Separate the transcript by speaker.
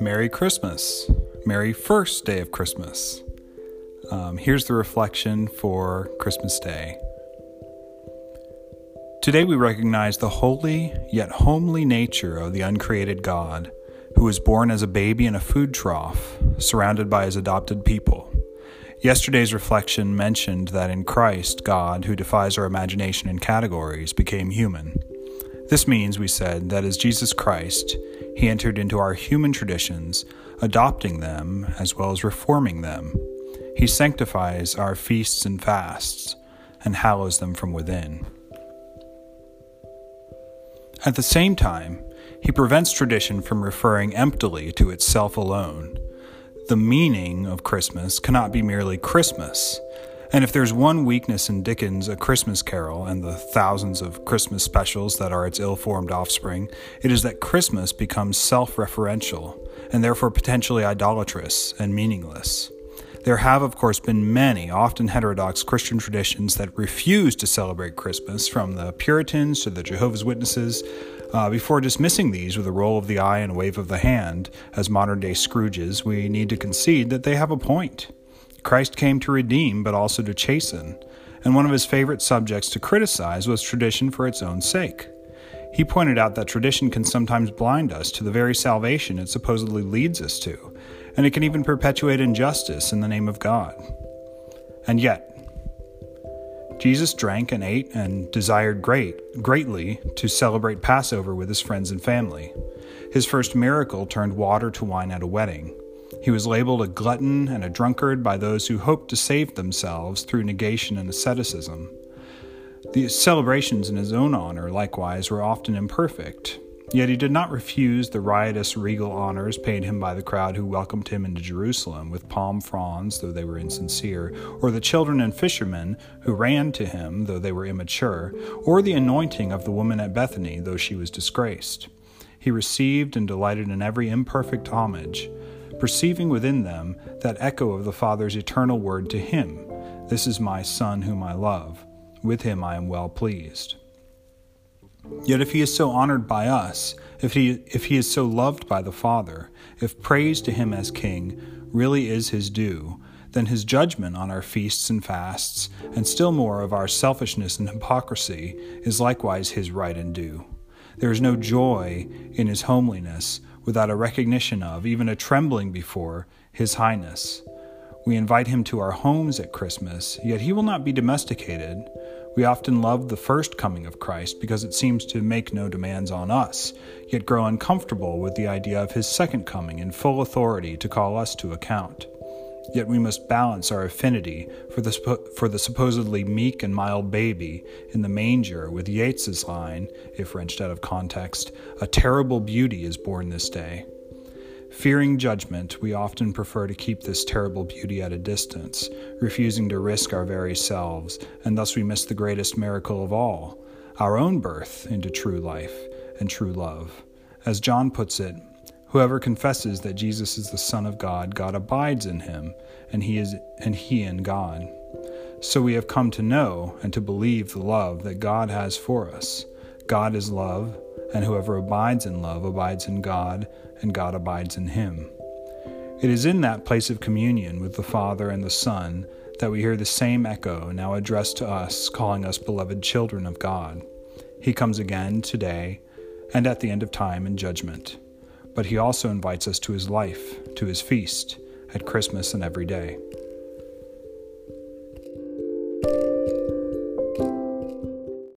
Speaker 1: Merry Christmas. Merry first day of Christmas. Um, here's the reflection for Christmas Day. Today we recognize the holy yet homely nature of the uncreated God, who was born as a baby in a food trough, surrounded by his adopted people. Yesterday's reflection mentioned that in Christ, God, who defies our imagination and categories, became human. This means, we said, that as Jesus Christ, he entered into our human traditions, adopting them as well as reforming them. He sanctifies our feasts and fasts and hallows them from within. At the same time, he prevents tradition from referring emptily to itself alone. The meaning of Christmas cannot be merely Christmas. And if there's one weakness in Dickens' A Christmas Carol and the thousands of Christmas specials that are its ill formed offspring, it is that Christmas becomes self referential and therefore potentially idolatrous and meaningless. There have, of course, been many, often heterodox Christian traditions that refuse to celebrate Christmas, from the Puritans to the Jehovah's Witnesses, uh, before dismissing these with a roll of the eye and a wave of the hand as modern day Scrooges, we need to concede that they have a point. Christ came to redeem, but also to chasten, and one of his favorite subjects to criticize was tradition for its own sake. He pointed out that tradition can sometimes blind us to the very salvation it supposedly leads us to, and it can even perpetuate injustice in the name of God. And yet, Jesus drank and ate and desired great, greatly to celebrate Passover with his friends and family. His first miracle turned water to wine at a wedding. He was labeled a glutton and a drunkard by those who hoped to save themselves through negation and asceticism. The celebrations in his own honor, likewise, were often imperfect, Yet he did not refuse the riotous regal honors paid him by the crowd who welcomed him into Jerusalem with palm fronds, though they were insincere, or the children and fishermen who ran to him, though they were immature, or the anointing of the woman at Bethany, though she was disgraced. He received and delighted in every imperfect homage, perceiving within them that echo of the Father's eternal word to him This is my Son whom I love. With him I am well pleased. Yet if he is so honored by us, if he, if he is so loved by the Father, if praise to him as King really is his due, then his judgment on our feasts and fasts, and still more of our selfishness and hypocrisy, is likewise his right and due. There is no joy in his homeliness without a recognition of, even a trembling before, his highness. We invite him to our homes at Christmas, yet he will not be domesticated. We often love the first coming of Christ because it seems to make no demands on us, yet grow uncomfortable with the idea of his second coming in full authority to call us to account. Yet we must balance our affinity for the, for the supposedly meek and mild baby in the manger with Yeats's line, if wrenched out of context, a terrible beauty is born this day. Fearing judgment, we often prefer to keep this terrible beauty at a distance, refusing to risk our very selves, and thus we miss the greatest miracle of all our own birth into true life and true love. As John puts it, whoever confesses that Jesus is the Son of God, God abides in him, and he is and he in God. So we have come to know and to believe the love that God has for us. God is love, and whoever abides in love abides in God, and God abides in him. It is in that place of communion with the Father and the Son that we hear the same echo now addressed to us, calling us beloved children of God. He comes again today and at the end of time in judgment. But he also invites us to his life, to his feast, at Christmas and every day.